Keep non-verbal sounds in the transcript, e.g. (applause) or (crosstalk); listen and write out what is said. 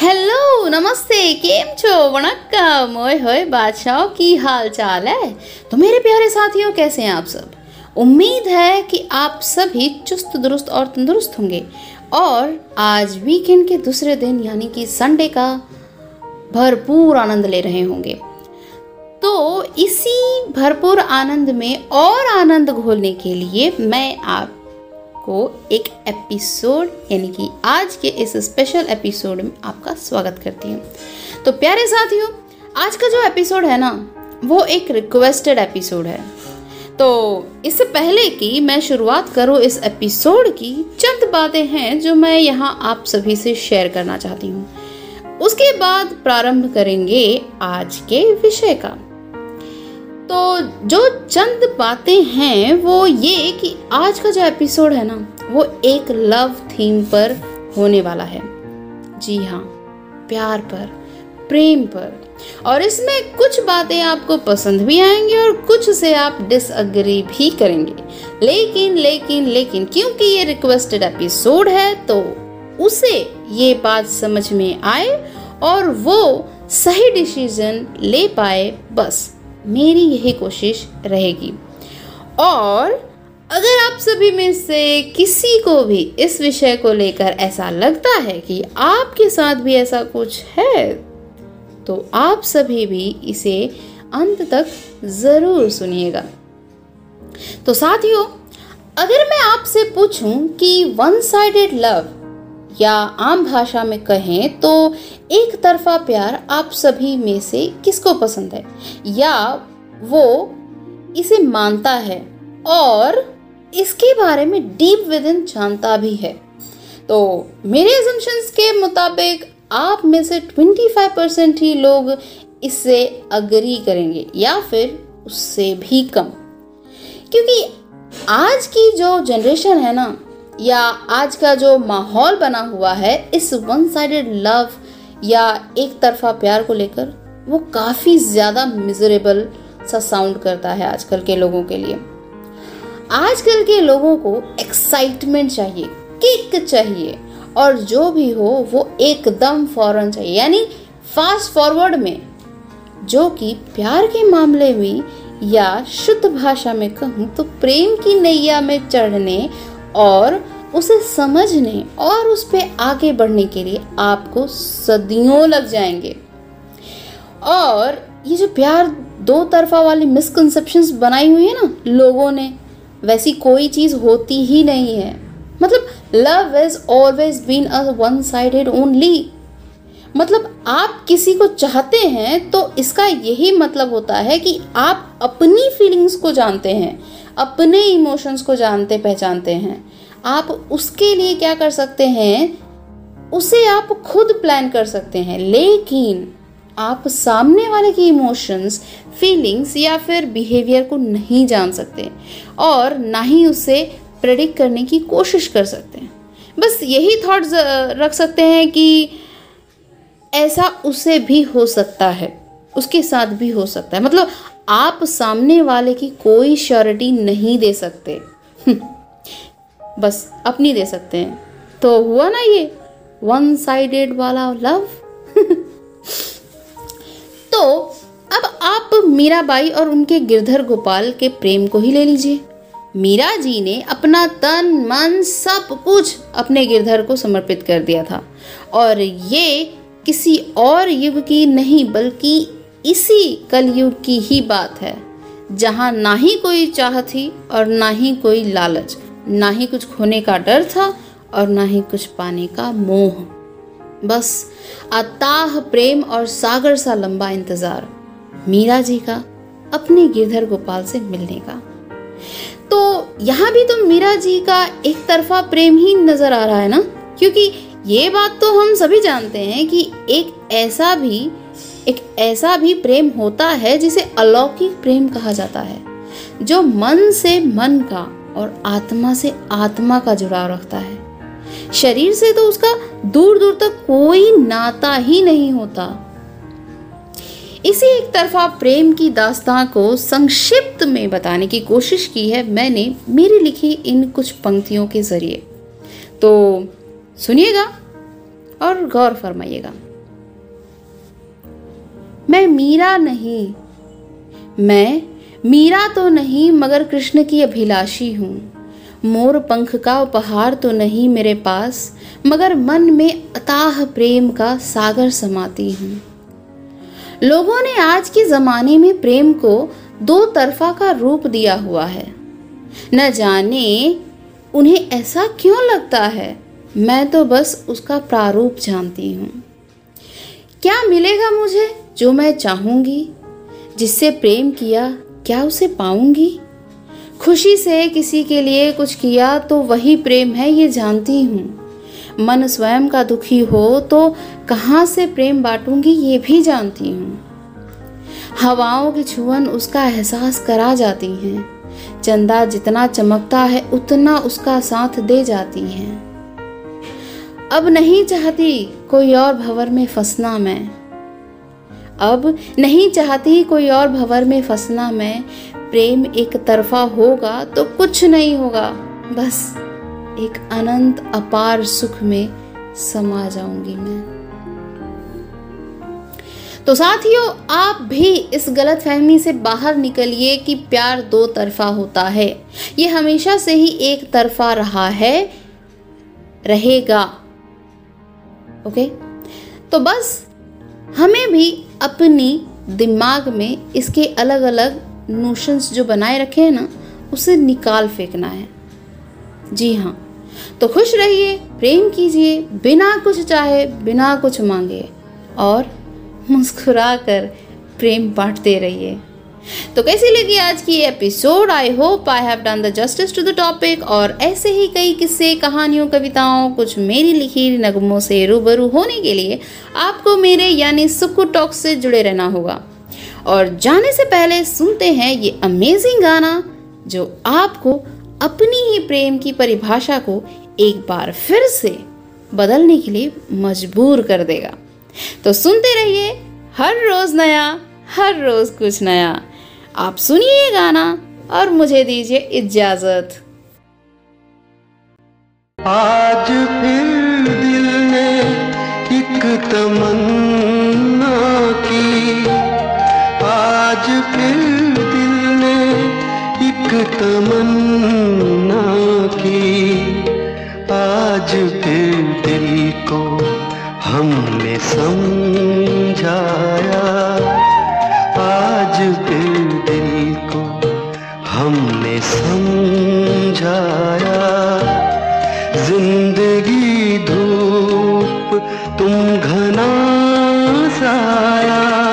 Hello नमस्ते, केम छो? वणक्कम। ओए होए, बादशाह, की हाल चाल है? तो मेरे प्यारे साथियों, कैसे हैं आप सब? उम्मीद है कि आप सभी चुस्त दुरुस्त और तंदुरुस्त होंगे। और आज वीकेंड के दूसरे दिन, यानी कि संडे का भरपूर आनंद ले रहे होंगे। तो इसी भरपूर आनंद में और आनंद घोलने के लिए मैं आप को एक एपिसोड यानी कि आज के इस स्पेशल एपिसोड में आपका स्वागत करती हूँ। तो प्यारे साथियों, आज का जो एपिसोड है ना, वो एक रिक्वेस्टेड एपिसोड है। तो इससे पहले कि मैं शुरुआत करूँ इस एपिसोड की, चंद बातें हैं जो मैं यहाँ आप सभी से शेयर करना चाहती हूँ। उसके बाद प्रारंभ करेंगे आज के विषय का। तो जो चंद बातें हैं, वो ये कि आज का जो एपिसोड है ना, वो एक लव थीम पर होने वाला है। जी हाँ प्यार पर, प्रेम पर। और इसमें कुछ बातें आपको पसंद भी आएँगी और कुछ से आप डिसअग्री भी करेंगे। लेकिन लेकिन लेकिन, क्योंकि ये रिक्वेस्टेड एपिसोड है तो उसे ये बात समझ में आए और वो सही डिसीज़न ले पाए बस। मेरी यही कोशिश रहेगी। और अगर आप सभी में से किसी को भी इस विषय को लेकर ऐसा लगता है कि आपके साथ भी ऐसा कुछ है तो आप सभी भी इसे अंत तक ज़रूर सुनिएगा। तो साथियों, अगर मैं आपसे पूछूँ कि वन साइडेड लव या आम भाषा में कहें तो एक तरफा प्यार आप सभी में से किसको पसंद है? या वो इसे मानता है और इसके बारे में डीप विद इन जानता भी है। तो मेरे एजम्पन्स के मुताबिक आप में से 25 परसेंट ही लोग इससे अग्री करेंगे या फिर उससे भी कम। क्योंकि आज की जो जनरेशन है ना या आज का जो माहौल बना हुआ है, इस वन साइडेड लव या एक तरफा प्यार को लेकर, वो काफ़ी ज़्यादा मिजरेबल सा साउंड करता है आजकल के लोगों के लिए। आजकल के लोगों को एक्साइटमेंट चाहिए किक चाहिए, और जो भी हो, वो एकदम फ़ौरन चाहिए। यानी फास्ट फॉरवर्ड में, जो कि प्यार के मामले में या शुद्ध भाषा में कहूँ तो प्रेम की नैया में चढ़ने और उसे समझने और उस पर आगे बढ़ने के लिए आपको सदियों लग जाएँगे। और ये जो प्यार दो तरफा वाली मिसकनसेप्शन बनाई हुई है ना लोगों ने, वैसी कोई चीज़ होती ही नहीं है। मतलब love is always been a one sided only मतलब आप किसी को चाहते हैं तो इसका यही मतलब होता है कि आप अपनी फीलिंग्स को जानते हैं, अपने इमोशंस को जानते, पहचानते हैं। आप उसके लिए क्या कर सकते हैं, उसे आप खुद प्लान कर सकते हैं, लेकिन आप सामने वाले की इमोशंस फीलिंग्स या फिर बिहेवियर को नहीं जान सकते और ना ही उसे प्रेडिक्ट करने की कोशिश कर सकते हैं। बस यही थॉट रख सकते हैं कि ऐसा उसे भी हो सकता है, उसके साथ भी हो सकता है। मतलब आप सामने वाले की कोई श्योरिटी नहीं दे सकते। बस अपनी दे सकते हैं। तो हुआ ना ये वन साइडेड वाला लव (laughs) तो अब आप मीराबाई और उनके गिरधर गोपाल के प्रेम को ही ले लीजिए। मीरा जी ने अपना तन, मन सब कुछ अपने गिरधर को समर्पित कर दिया था। और ये किसी और युग की नहीं, बल्कि इसी कलयुग की ही बात है, जहाँ ना ही कोई चाह थी और ना ही कोई लालच, ना ही कुछ खोने का डर था और ना ही कुछ पाने का मोह। बस अताह प्रेम और सागर सा लंबा इंतज़ार, मीरा जी का, अपने गिरधर गोपाल से मिलने का। तो यहाँ भी तो मीरा जी का एक तरफा प्रेम ही नज़र आ रहा है ना? क्योंकि ये बात तो हम सभी जानते हैं कि एक ऐसा भी, एक ऐसा भी प्रेम होता है जिसे अलौकिक प्रेम कहा जाता है, जो मन से मन का और आत्मा से आत्मा का जुड़ाव रखता है। शरीर से तो उसका दूर दूर तक कोई नाता ही नहीं होता। इसी एक तरफा प्रेम की दास्तां को संक्षिप्त में बताने की कोशिश की है मैंने मेरी लिखी इन कुछ पंक्तियों के ज़रिए। तो सुनिएगा और गौर फरमाइएगा। मैं मीरा नहीं, मैं मीरा तो नहीं, मगर कृष्ण की अभिलाषी हूँ। मोर पंख का उपहार तो नहीं मेरे पास, मगर मन में अताह प्रेम का सागर समाती हूँ। लोगों ने आज के ज़माने में प्रेम को दो तरफा का रूप दिया हुआ है। न जाने उन्हें ऐसा क्यों लगता है? मैं तो बस उसका प्रारूप जानती हूँ। क्या मिलेगा मुझे जो मैं चाहूँगी? जिससे प्रेम किया, क्या उसे पाऊँगी? खुशी से किसी के लिए कुछ किया तो वही प्रेम है, ये जानती हूँ। मन स्वयं का दुखी हो तो कहाँ से प्रेम बांटूँगी, ये भी जानती हूँ। हवाओं की छुअन उसका एहसास करा जाती हैं। चंदा जितना चमकता है, उतना उसका साथ दे जाती हैं। अब नहीं चाहती कोई और भवर में फंसना मैं। अब नहीं चाहती कोई और भवर में फंसना मैं। प्रेम एक तरफा होगा तो कुछ नहीं होगा। बस एक अनंत अपार सुख में समा जाऊँगी मैं। तो साथियों, आप भी इस गलत फहमी से बाहर निकलिए कि प्यार दो तरफा होता है। ये हमेशा से ही एक तरफा रहा है, रहेगा। ओके? तो बस हमें भी अपनी दिमाग में इसके अलग अलग नोशंस जो बनाए रखे हैं ना, उसे निकाल फेंकना है। जी हाँ। तो खुश रहिए, प्रेम कीजिए, बिना कुछ चाहे, बिना कुछ मांगे, और मुस्कुरा कर प्रेम बांटते रहिए। तो कैसी लगी आज की episode I hope I have done the justice to the topic और ऐसे ही कई किस्से, कहानियों, कविताओं, कुछ मेरी लिखी नगमों से रूबरू होने के लिए आपको मेरे यानी सुकू टॉक से जुड़े रहना होगा। और जाने से पहले सुनते हैं ये अमेजिंग गाना जो आपको अपनी ही प्रेम की परिभाषा को एक बार फिर से बदलने के लिए मजबूर कर देगा। तो सुनते रहिए, हर रोज नया, हर रोज कुछ नया। आप सुनिए गाना और मुझे दीजिए इजाज़त। आज फिर दिल ने एक तमन्ना की। आज फिर दिल ने एक तमन्ना की। आज फिर दिल को हमने समझाया समझाया। ज़िंदगी धूप तुम घना साया।